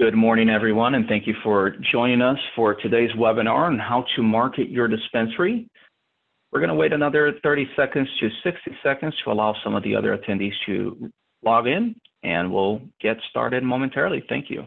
Good morning, everyone, and thank you for joining us for today's webinar on how to market your dispensary. We're going to wait another 30 seconds to 60 seconds to allow some of the other attendees to log in, and we'll get started momentarily. Thank you.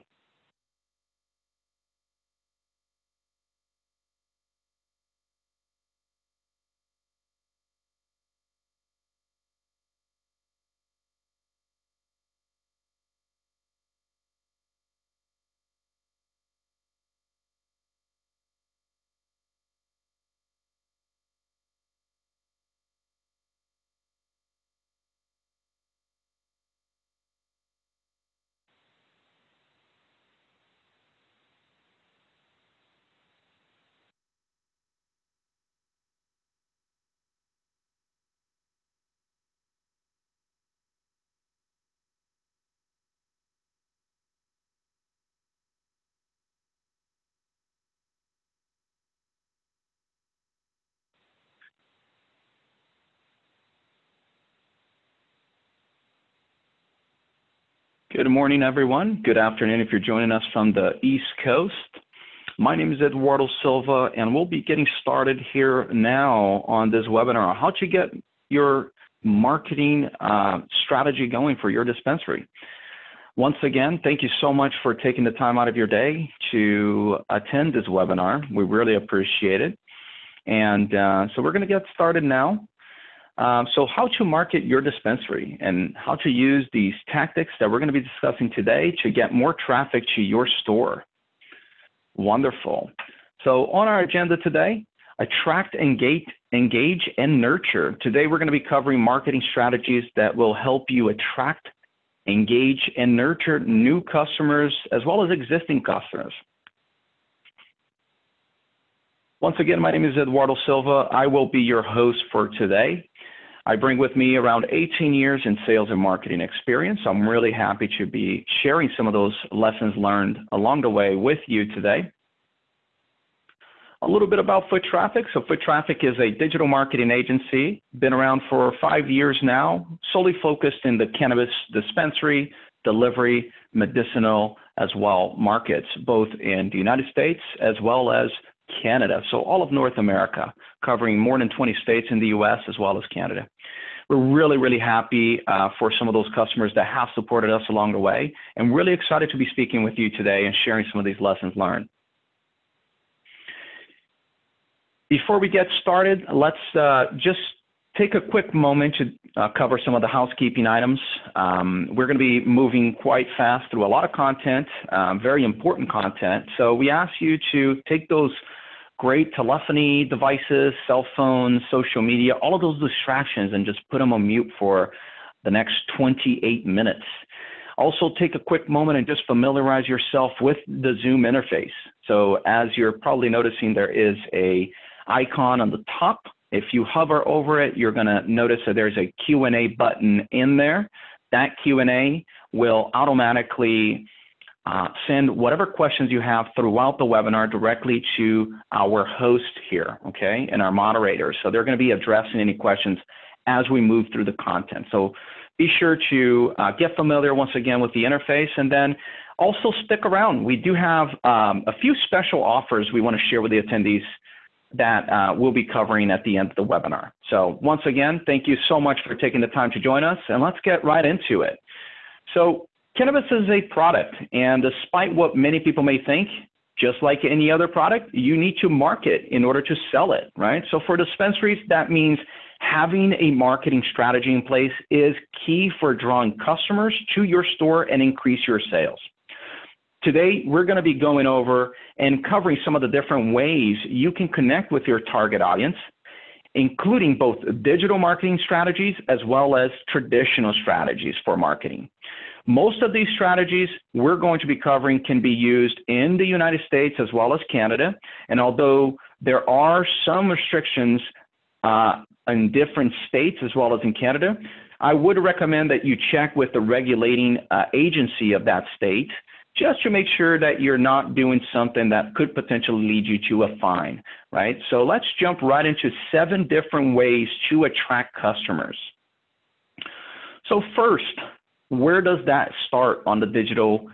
Good morning, everyone. Good afternoon if you're joining us from the East Coast. My name is Eduardo Silva, and we'll be getting started here now on this webinar, how to get your marketing uh, strategy going for your dispensary. Once again, thank you so much for taking the time out of your day to attend this webinar. We really appreciate it. And uh, so we're going to get started now. Um, so how to market your dispensary and how to use these tactics that we're going to be discussing today to get more traffic to your store. Wonderful. So on our agenda today, attract, engage, engage, and nurture. Today we're going to be covering marketing strategies that will help you attract, engage, and nurture new customers as well as existing customers. Once again, my name is Eduardo Silva. I will be your host for today. I bring with me around 18 years in sales and marketing experience. I'm really happy to be sharing some of those lessons learned along the way with you today. A little bit about Foot Traffic. So Foot Traffic is a digital marketing agency, been around for five years now, solely focused in the cannabis dispensary, delivery, medicinal as well markets, both in the United States as well as Canada. So all of North America, covering more than 20 states in the US as well as Canada. We're really, really happy uh, for some of those customers that have supported us along the way, and really excited to be speaking with you today and sharing some of these lessons learned. Before we get started, let's uh, just take a quick moment to uh, cover some of the housekeeping items. Um, we're going to be moving quite fast through a lot of content, um, very important content. So we ask you to take those great telephony devices, cell phones, social media, all of those distractions, and just put them on mute for the next 28 minutes. Also, take a quick moment and just familiarize yourself with the Zoom interface. So, as you're probably noticing, there is a icon on the top if you hover over it, you're going to notice that there's a Q&A button in there. That Q&A will automatically uh, send whatever questions you have throughout the webinar directly to our host here, okay, and our moderators. So they're going to be addressing any questions as we move through the content. So be sure to uh, get familiar once again with the interface and then also stick around. We do have um, a few special offers we want to share with the attendees that uh, we'll be covering at the end of the webinar. So once again, thank you so much for taking the time to join us, and let's get right into it. So cannabis is a product, and despite what many people may think, just like any other product, you need to market in order to sell it, right? So for dispensaries, that means having a marketing strategy in place is key for drawing customers to your store and increase your sales. Today, we're going to be going over and covering some of the different ways you can connect with your target audience, including both digital marketing strategies as well as traditional strategies for marketing. Most of these strategies we're going to be covering can be used in the United States as well as Canada. And although there are some restrictions uh, in different states as well as in Canada, I would recommend that you check with the regulating uh, agency of that state just to make sure that you're not doing something that could potentially lead you to a fine, right? So let's jump right into seven different ways to attract customers. So first, where does that start on the digital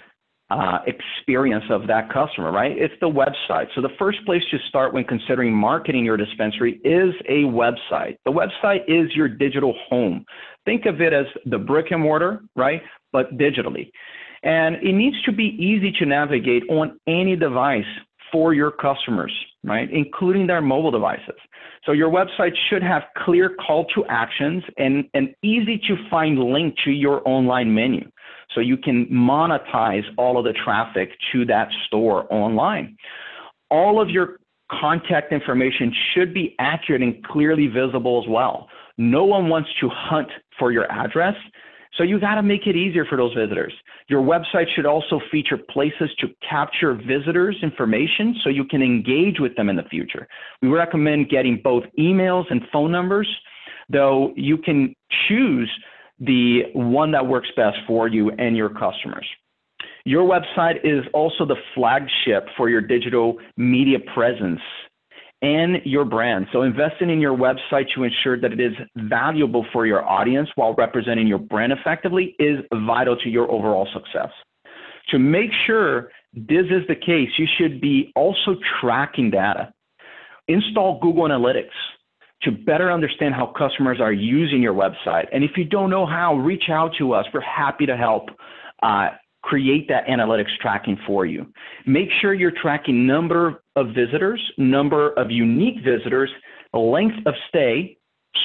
uh, experience of that customer, right? It's the website. So the first place to start when considering marketing your dispensary is a website. The website is your digital home. Think of it as the brick and mortar, right? But digitally. And it needs to be easy to navigate on any device for your customers, right? Including their mobile devices. So your website should have clear call to actions and an easy to find link to your online menu so you can monetize all of the traffic to that store online. All of your contact information should be accurate and clearly visible as well. No one wants to hunt for your address, so you got to make it easier for those visitors. Your website should also feature places to capture visitors' information so you can engage with them in the future. We recommend getting both emails and phone numbers, though you can choose the one that works best for you and your customers. Your website is also the flagship for your digital media presence and your brand. So investing in your website to ensure that it is valuable for your audience while representing your brand effectively is vital to your overall success. To make sure this is the case, you should be also tracking data. Install Google Analytics to better understand how customers are using your website. And if you don't know how, reach out to us. We're happy to help uh, create that analytics tracking for you. Make sure you're tracking number of visitors, number of unique visitors, length of stay,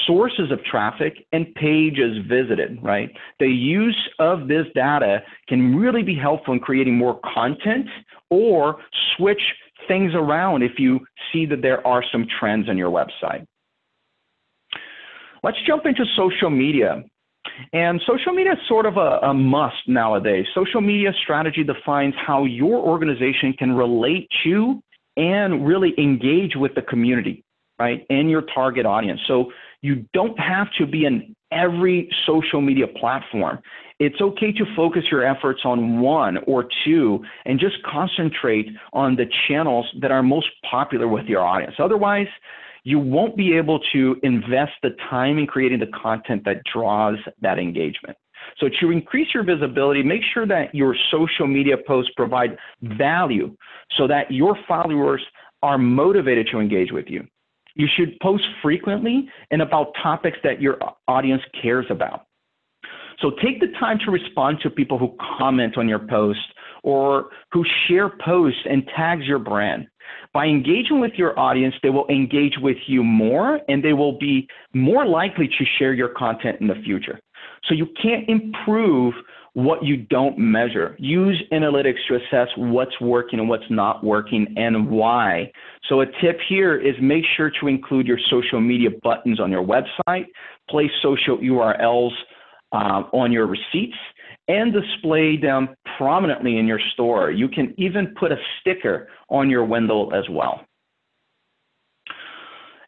sources of traffic, and pages visited, right? The use of this data can really be helpful in creating more content or switch things around if you see that there are some trends on your website. Let's jump into social media. And social media is sort of a, a, must nowadays. Social media strategy defines how your organization can relate to and really engage with the community, right, and your target audience. So you don't have to be in every social media platform. It's okay to focus your efforts on one or two and just concentrate on the channels that are most popular with your audience. Otherwise, you won't be able to invest the time in creating the content that draws that engagement. So to increase your visibility, make sure that your social media posts provide value so that your followers are motivated to engage with you. You should post frequently and about topics that your audience cares about. So take the time to respond to people who comment on your post or who share posts and tags your brand. By engaging with your audience, they will engage with you more and they will be more likely to share your content in the future. So you can't improve what you don't measure. Use analytics to assess what's working and what's not working and why. So a tip here is make sure to include your social media buttons on your website, place social URLs uh, on your receipts, and display them prominently in your store. You can even put a sticker on your window as well.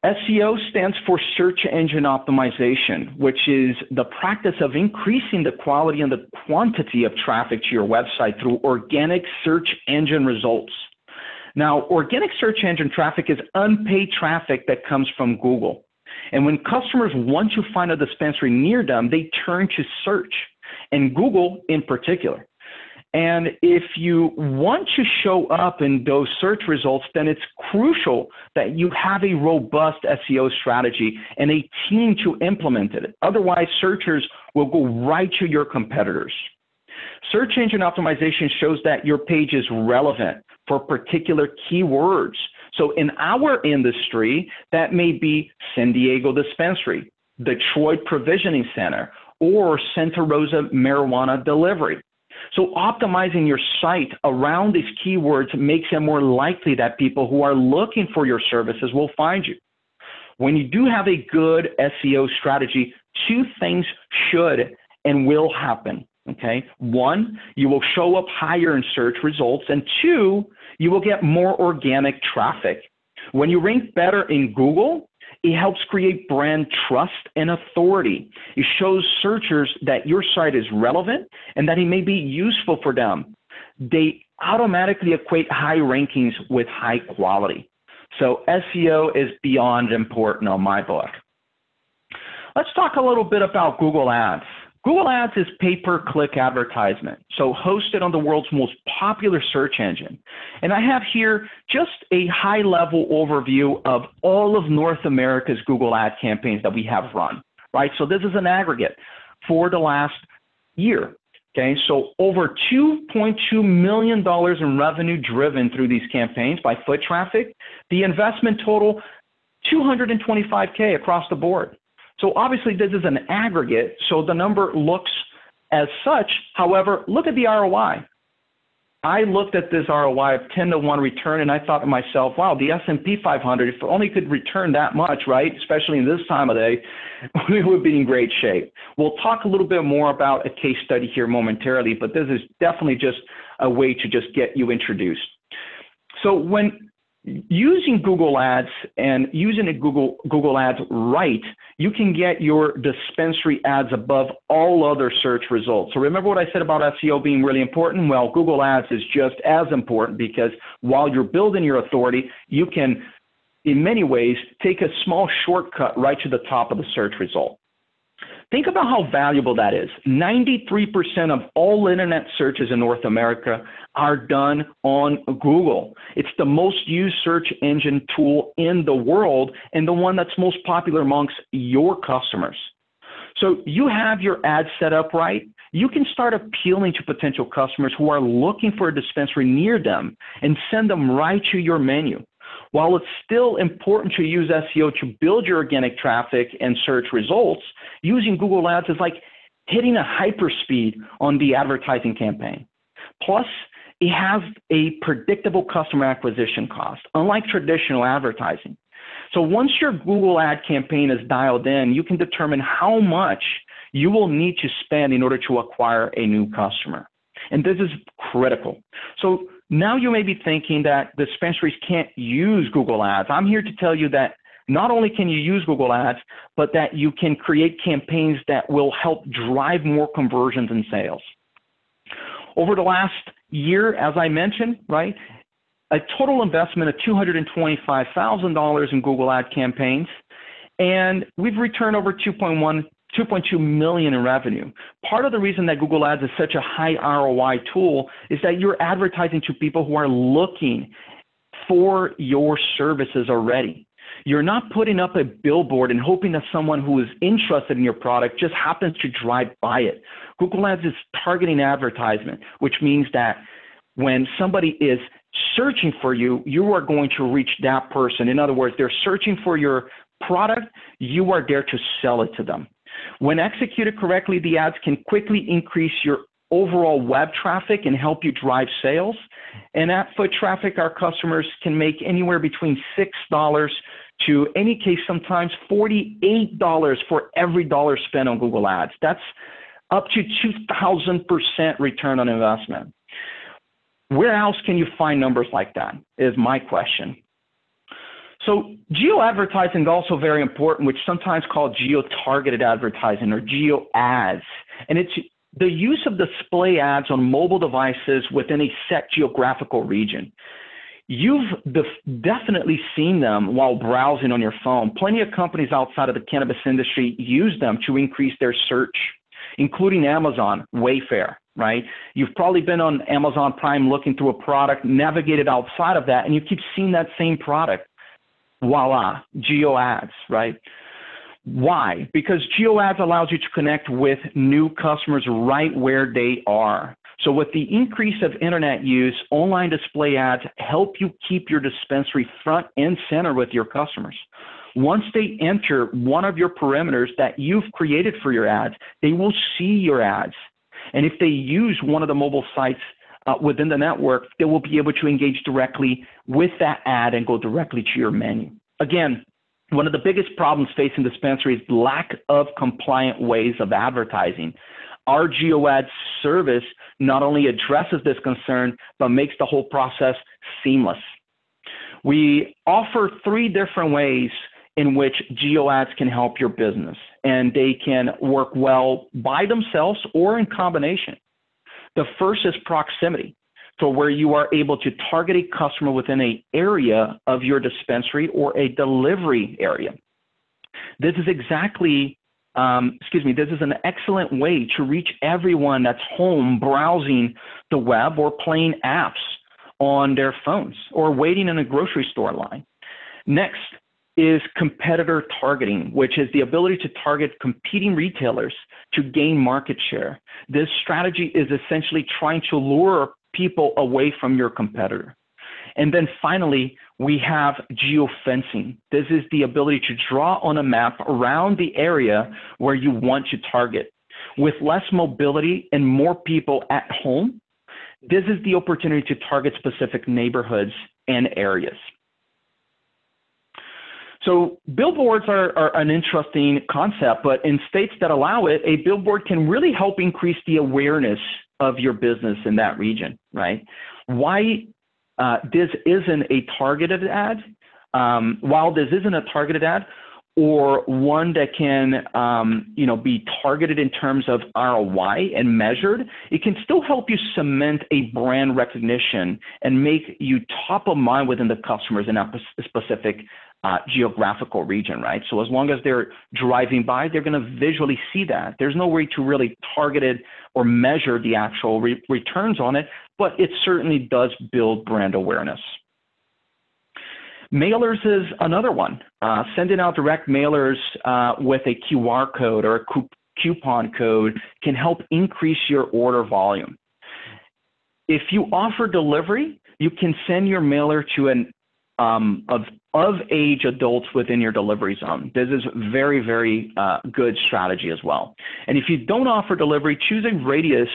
SEO stands for search engine optimization, which is the practice of increasing the quality and the quantity of traffic to your website through organic search engine results. Now, organic search engine traffic is unpaid traffic that comes from Google. And when customers want to find a dispensary near them, they turn to search and Google in particular. And if you want to show up in those search results, then it's crucial that you have a robust SEO strategy and a team to implement it. Otherwise, searchers will go right to your competitors. Search engine optimization shows that your page is relevant for particular keywords. So in our industry, that may be San Diego Dispensary, Detroit Provisioning Center, or Santa Rosa marijuana delivery. So optimizing your site around these keywords makes it more likely that people who are looking for your services will find you. When you do have a good SEO strategy, two things should and will happen. Okay. One, you will show up higher in search results. And two, you will get more organic traffic. When you rank better in Google, it helps create brand trust and authority. It shows searchers that your site is relevant and that it may be useful for them. They automatically equate high rankings with high quality. So SEO is beyond important on my book. Let's talk a little bit about Google Ads. Google Ads is pay per click advertisement, so hosted on the world's most popular search engine. And I have here just a high level overview of all of North America's Google Ad campaigns that we have run, right? So this is an aggregate for the last year. Okay, so over $2.2 million in revenue driven through these campaigns by foot traffic. The investment total, 225K across the board. So obviously this is an aggregate, so the number looks as such. However, look at the ROI. I looked at this ROI of 10 to 1 return and I thought to myself, wow, the S&P 500, if it only could return that much, right? Especially in this time of day, we would be in great shape. We'll talk a little bit more about a case study here momentarily, but this is definitely just a way to just get you introduced. So when using Google Ads and using a Google Google Ads right, you can get your dispensary ads above all other search results. So remember what I said about SEO being really important? Well, Google Ads is just as important because while you're building your authority, you can in many ways take a small shortcut right to the top of the search result. Think about how valuable that is. 93% of all internet searches in North America are done on Google. It's the most used search engine tool in the world and the one that's most popular amongst your customers. So you have your ad set up right. You can start appealing to potential customers who are looking for a dispensary near them and send them right to your menu. While it's still important to use SEO to build your organic traffic and search results, using Google Ads is like hitting a hyperspeed on the advertising campaign. Plus, it has a predictable customer acquisition cost, unlike traditional advertising. So once your Google ad campaign is dialed in, you can determine how much you will need to spend in order to acquire a new customer. And this is critical. So now you may be thinking that dispensaries can't use Google Ads. I'm here to tell you that not only can you use Google Ads, but that you can create campaigns that will help drive more conversions and sales. Over the last year, as I mentioned, right, a total investment of $225,000 in Google Ad campaigns, and we've returned over 2.1 2.2 million in revenue. Part of the reason that Google Ads is such a high ROI tool is that you're advertising to people who are looking for your services already. You're not putting up a billboard and hoping that someone who is interested in your product just happens to drive by it. Google Ads is targeting advertisement, which means that when somebody is searching for you, you are going to reach that person. In other words, they're searching for your product, you are there to sell it to them. When executed correctly, the ads can quickly increase your overall web traffic and help you drive sales. And at foot traffic, our customers can make anywhere between $6 to any case sometimes $48 for every dollar spent on Google Ads. That's up to 2,000% return on investment. Where else can you find numbers like that? Is my question. So geo advertising is also very important, which sometimes called geo targeted advertising or geo ads. And it's the use of display ads on mobile devices within a set geographical region. You've def- definitely seen them while browsing on your phone. Plenty of companies outside of the cannabis industry use them to increase their search, including Amazon, Wayfair, right? You've probably been on Amazon Prime looking through a product, navigated outside of that, and you keep seeing that same product. Voila, geo ads, right? Why? Because geo ads allows you to connect with new customers right where they are. So with the increase of internet use, online display ads help you keep your dispensary front and center with your customers. Once they enter one of your perimeters that you've created for your ads, they will see your ads. And if they use one of the mobile sites uh, within the network, they will be able to engage directly with that ad and go directly to your menu. Again, one of the biggest problems facing dispensaries is lack of compliant ways of advertising. Our GeoAds service not only addresses this concern, but makes the whole process seamless. We offer three different ways in which GeoAds can help your business, and they can work well by themselves or in combination. The first is proximity. So where you are able to target a customer within an area of your dispensary or a delivery area. This is exactly um, excuse me, this is an excellent way to reach everyone that's home browsing the web or playing apps on their phones or waiting in a grocery store line. Next is competitor targeting, which is the ability to target competing retailers to gain market share. This strategy is essentially trying to lure people away from your competitor. And then finally, we have geofencing. This is the ability to draw on a map around the area where you want to target. With less mobility and more people at home, this is the opportunity to target specific neighborhoods and areas. So billboards are, are, an interesting concept, but in states that allow it, a billboard can really help increase the awareness of your business in that region, right? Why uh, this isn't a targeted ad, um, while this isn't a targeted ad, or one that can um, you know be targeted in terms of ROI and measured, it can still help you cement a brand recognition and make you top of mind within the customers in that specific uh, geographical region, right? So as long as they're driving by, they're going to visually see that. There's no way to really target it or measure the actual re- returns on it, but it certainly does build brand awareness. Mailers is another one. Uh, sending out direct mailers uh, with a QR code or a coupon code can help increase your order volume. If you offer delivery, you can send your mailer to an um, of of age adults within your delivery zone. This is very very uh, good strategy as well. And if you don't offer delivery, choose a radius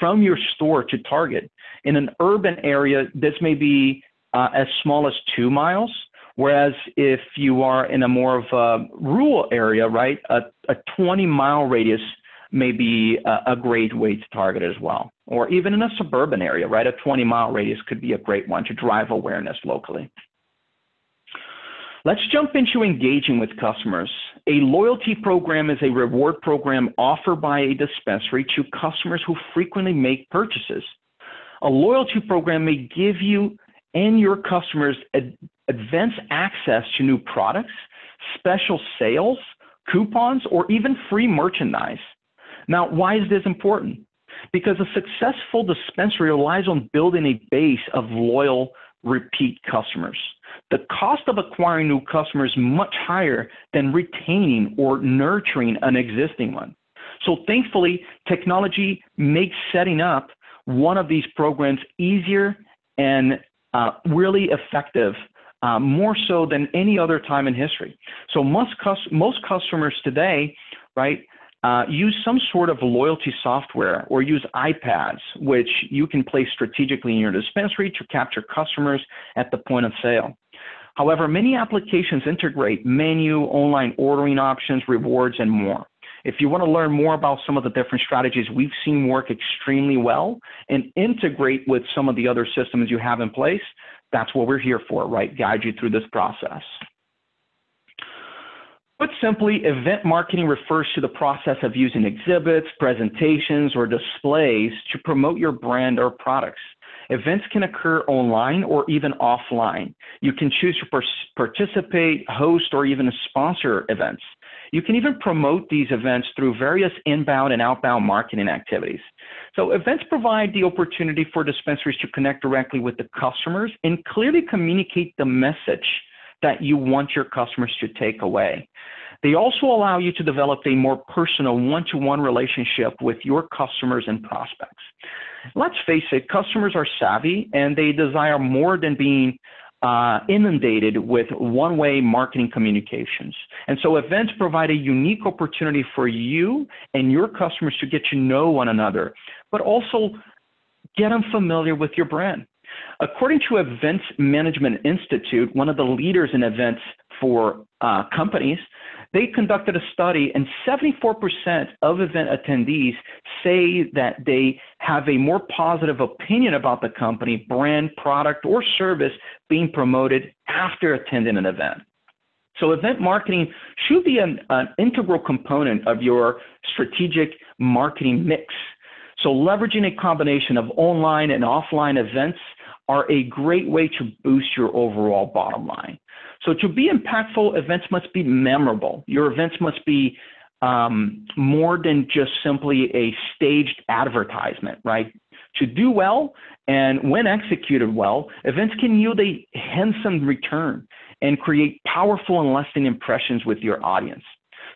from your store to target. In an urban area, this may be uh, as small as two miles. Whereas if you are in a more of a rural area, right, a, a 20 mile radius may be a, a, great way to target as well. Or even in a suburban area, right, a 20 mile radius could be a great one to drive awareness locally. Let's jump into engaging with customers. A loyalty program is a reward program offered by a dispensary to customers who frequently make purchases. A loyalty program may give you and your customers ad- advance access to new products, special sales, coupons, or even free merchandise. Now, why is this important? Because a successful dispensary relies on building a base of loyal repeat customers. The cost of acquiring new customers is much higher than retaining or nurturing an existing one. So thankfully, technology makes setting up one of these programs easier and uh, really effective, uh, more so than any other time in history. So most, cus- most customers today, right, uh, use some sort of loyalty software or use iPads, which you can place strategically in your dispensary to capture customers at the point of sale. However, many applications integrate menu, online ordering options, rewards, and more. If you want to learn more about some of the different strategies we've seen work extremely well and integrate with some of the other systems you have in place, that's what we're here for, right? Guide you through this process. Put simply, event marketing refers to the process of using exhibits, presentations, or displays to promote your brand or products. Events can occur online or even offline. You can choose to participate, host, or even sponsor events. You can even promote these events through various inbound and outbound marketing activities. So events provide the opportunity for dispensaries to connect directly with the customers and clearly communicate the message that you want your customers to take away. They also allow you to develop a more personal one to one relationship with your customers and prospects. Let's face it, customers are savvy and they desire more than being uh, inundated with one way marketing communications. And so events provide a unique opportunity for you and your customers to get to know one another, but also get them familiar with your brand. According to Events Management Institute, one of the leaders in events for uh, companies, they conducted a study, and 74% of event attendees say that they have a more positive opinion about the company, brand, product, or service being promoted after attending an event. So, event marketing should be an, an integral component of your strategic marketing mix. So, leveraging a combination of online and offline events are a great way to boost your overall bottom line. So to be impactful, events must be memorable. Your events must be um, more than just simply a staged advertisement, right? To do well and when executed well, events can yield a handsome return and create powerful and lasting impressions with your audience.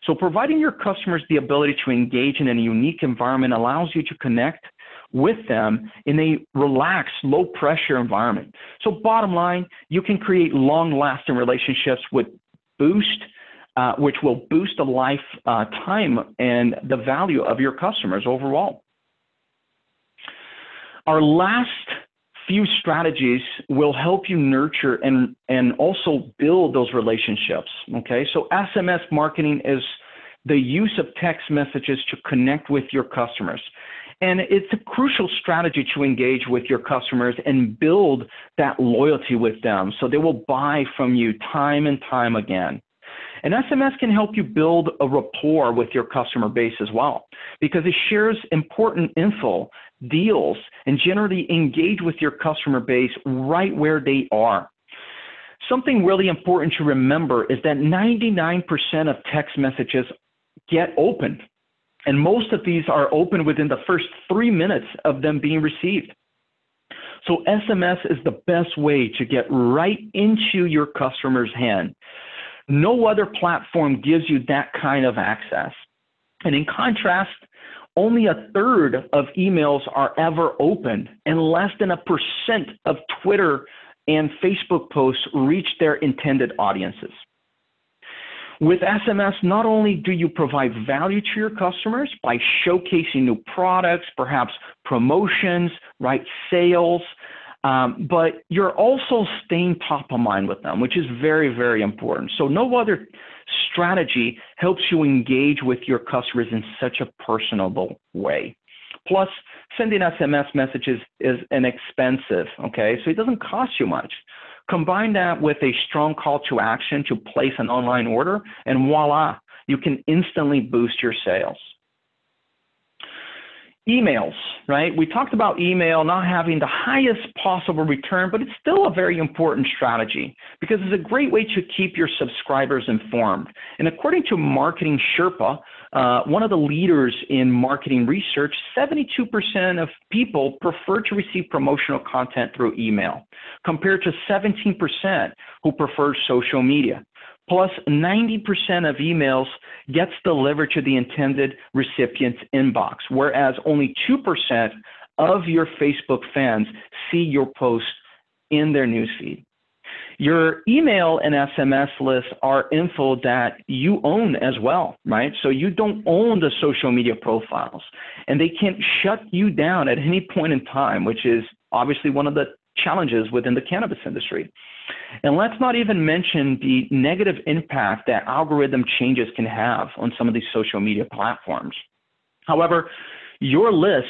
So providing your customers the ability to engage in a unique environment allows you to connect with them in a relaxed, low pressure environment. So bottom line, you can create long lasting relationships with Boost, uh, which will boost the lifetime uh, and the value of your customers overall. Our last few strategies will help you nurture and, and also build those relationships. Okay, so SMS marketing is the use of text messages to connect with your customers. And it's a crucial strategy to engage with your customers and build that loyalty with them so they will buy from you time and time again. And SMS can help you build a rapport with your customer base as well because it shares important info, deals, and generally engage with your customer base right where they are. Something really important to remember is that 99% of text messages get opened and most of these are open within the first three minutes of them being received. So SMS is the best way to get right into your customer's hand. No other platform gives you that kind of access. And in contrast, only a third of emails are ever opened, and less than a percent of Twitter and Facebook posts reach their intended audiences. With SMS, not only do you provide value to your customers by showcasing new products, perhaps promotions, right, sales, um, but you're also staying top of mind with them, which is very, very important. So no other strategy helps you engage with your customers in such a personable way. Plus, sending SMS messages is inexpensive, okay? So it doesn't cost you much. Combine that with a strong call to action to place an online order, and voila, you can instantly boost your sales. Emails, right? We talked about email not having the highest possible return, but it's still a very important strategy because it's a great way to keep your subscribers informed. And according to Marketing Sherpa, uh, one of the leaders in marketing research, 72% of people prefer to receive promotional content through email, compared to 17% who prefer social media. Plus, 90% of emails gets delivered to the intended recipient's inbox, whereas only 2% of your Facebook fans see your post in their newsfeed. Your email and SMS lists are info that you own as well, right? So you don't own the social media profiles and they can't shut you down at any point in time, which is obviously one of the challenges within the cannabis industry. And let's not even mention the negative impact that algorithm changes can have on some of these social media platforms. However, your list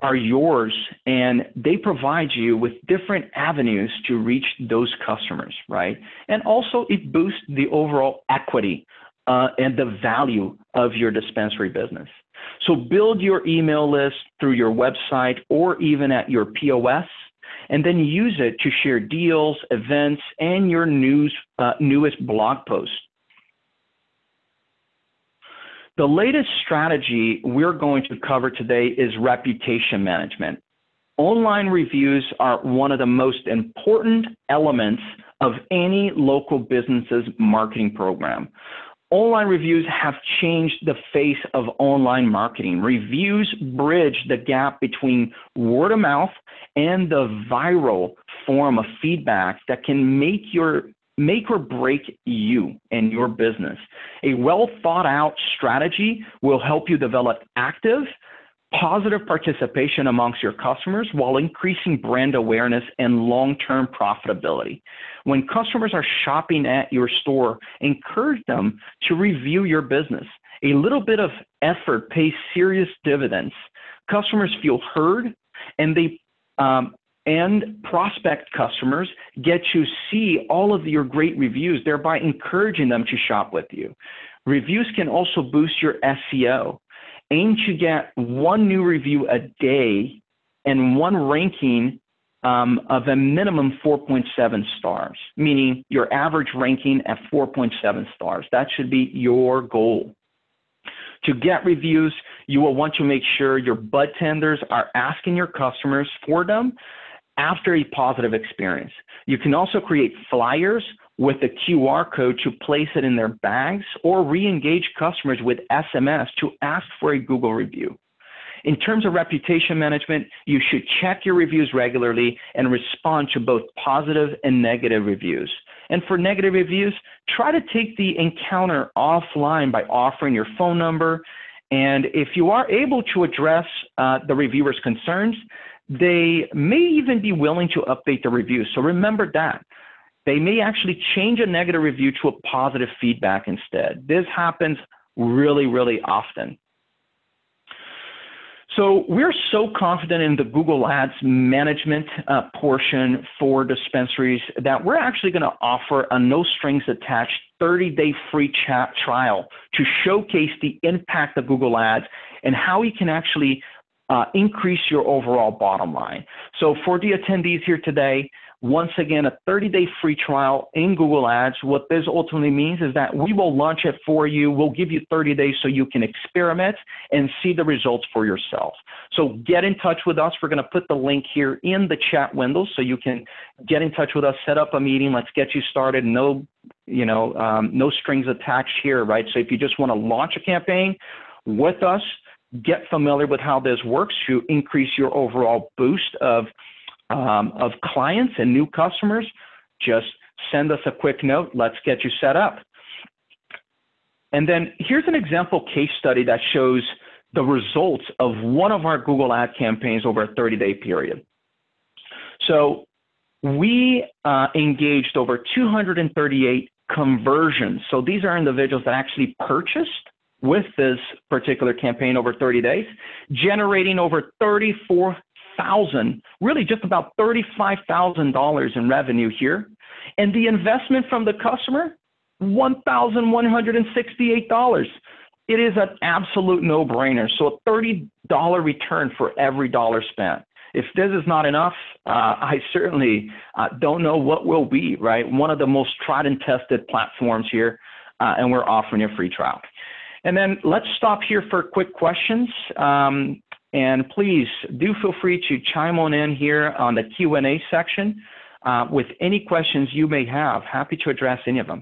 are yours and they provide you with different avenues to reach those customers, right? And also it boosts the overall equity uh, and the value of your dispensary business. So build your email list through your website or even at your POS and then use it to share deals, events, and your news, uh, newest blog posts. The latest strategy we're going to cover today is reputation management. Online reviews are one of the most important elements of any local business's marketing program. Online reviews have changed the face of online marketing. Reviews bridge the gap between word of mouth and the viral form of feedback that can make your make or break you and your business. A well thought out strategy will help you develop active, positive participation amongst your customers while increasing brand awareness and long term profitability. When customers are shopping at your store, encourage them to review your business. A little bit of effort pays serious dividends. Customers feel heard and they um, and prospect customers get to see all of your great reviews, thereby encouraging them to shop with you. Reviews can also boost your SEO. Aim to get one new review a day and one ranking um, of a minimum 4.7 stars, meaning your average ranking at 4.7 stars. That should be your goal. To get reviews, you will want to make sure your bud tenders are asking your customers for them after a positive experience. You can also create flyers with a QR code to place it in their bags or re-engage customers with SMS to ask for a Google review. In terms of reputation management, you should check your reviews regularly and respond to both positive and negative reviews. And for negative reviews, try to take the encounter offline by offering your phone number. And if you are able to address uh, the reviewer's concerns, they may even be willing to update the review. So remember that. They may actually change a negative review to a positive feedback instead. This happens really, really often. So we're so confident in the Google Ads management uh, portion for dispensaries that we're actually going to offer a no strings attached 30 day free chat trial to showcase the impact of Google Ads and how you can actually uh, increase your overall bottom line. So for the attendees here today, once again, a 30 day free trial in Google Ads. What this ultimately means is that we will launch it for you. We'll give you 30 days so you can experiment and see the results for yourself. So get in touch with us. We're going to put the link here in the chat window so you can get in touch with us, set up a meeting. Let's get you started. No, you know, um, no strings attached here, right? So if you just want to launch a campaign with us, get familiar with how this works to increase your overall boost of um, of clients and new customers, just send us a quick note. Let's get you set up. And then here's an example case study that shows the results of one of our Google ad campaigns over a 30 day period. So we uh, engaged over 238 conversions. So these are individuals that actually purchased with this particular campaign over 30 days, generating over 34 thousand, really just about thirty-five thousand dollars in revenue here, and the investment from the customer, one thousand one hundred and sixty-eight dollars. It is an absolute no-brainer. So a thirty dollar return for every dollar spent. If this is not enough, uh, I certainly uh, don't know what will be. Right, one of the most tried and tested platforms here, uh, and we're offering a free trial. And then let's stop here for quick questions. Um, and please do feel free to chime on in here on the Q&A section uh, with any questions you may have. Happy to address any of them.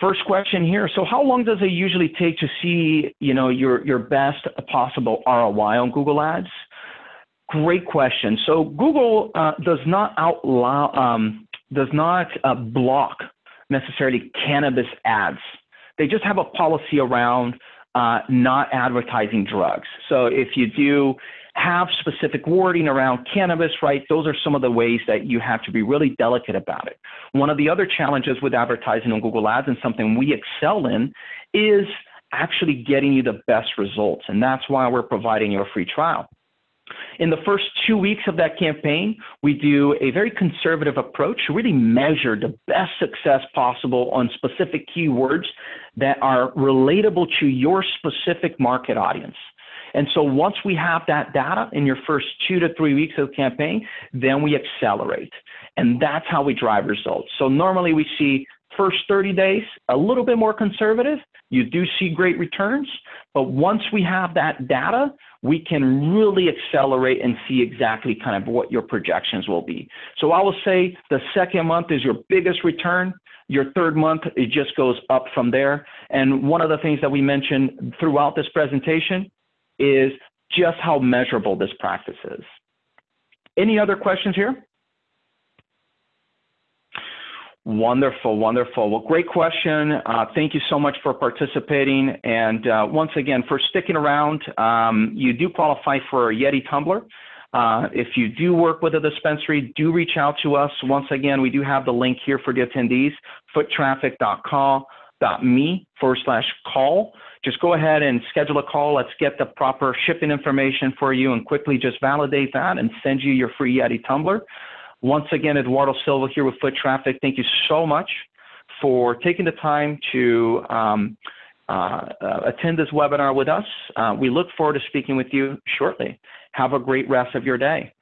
First question here. So how long does it usually take to see, you know, your, your best possible ROI on Google Ads? Great question. So Google uh, does not outlaw, um, does not uh, block necessarily cannabis ads they just have a policy around uh, not advertising drugs. So if you do have specific wording around cannabis, right, those are some of the ways that you have to be really delicate about it. One of the other challenges with advertising on Google Ads and something we excel in is actually getting you the best results. And that's why we're providing you a free trial. In the first two weeks of that campaign, we do a very conservative approach to really measure the best success possible on specific keywords that are relatable to your specific market audience. And so once we have that data in your first two to three weeks of the campaign, then we accelerate. And that's how we drive results. So normally we see first 30 days a little bit more conservative. You do see great returns. But once we have that data, we can really accelerate and see exactly kind of what your projections will be. So I will say the second month is your biggest return. Your third month, it just goes up from there. And one of the things that we mentioned throughout this presentation is just how measurable this practice is. Any other questions here? Wonderful, wonderful. Well, great question. Uh, thank you so much for participating. And uh, once again, for sticking around, um, you do qualify for a Yeti tumbler. Uh, if you do work with a dispensary, do reach out to us. Once again, we do have the link here for the attendees, foottraffic.com.me forward slash call. Just go ahead and schedule a call. Let's get the proper shipping information for you and quickly just validate that and send you your free Yeti tumbler. Once again, Eduardo Silva here with Foot Traffic. Thank you so much for taking the time to um, uh, uh, attend this webinar with us. Uh, we look forward to speaking with you shortly. Have a great rest of your day.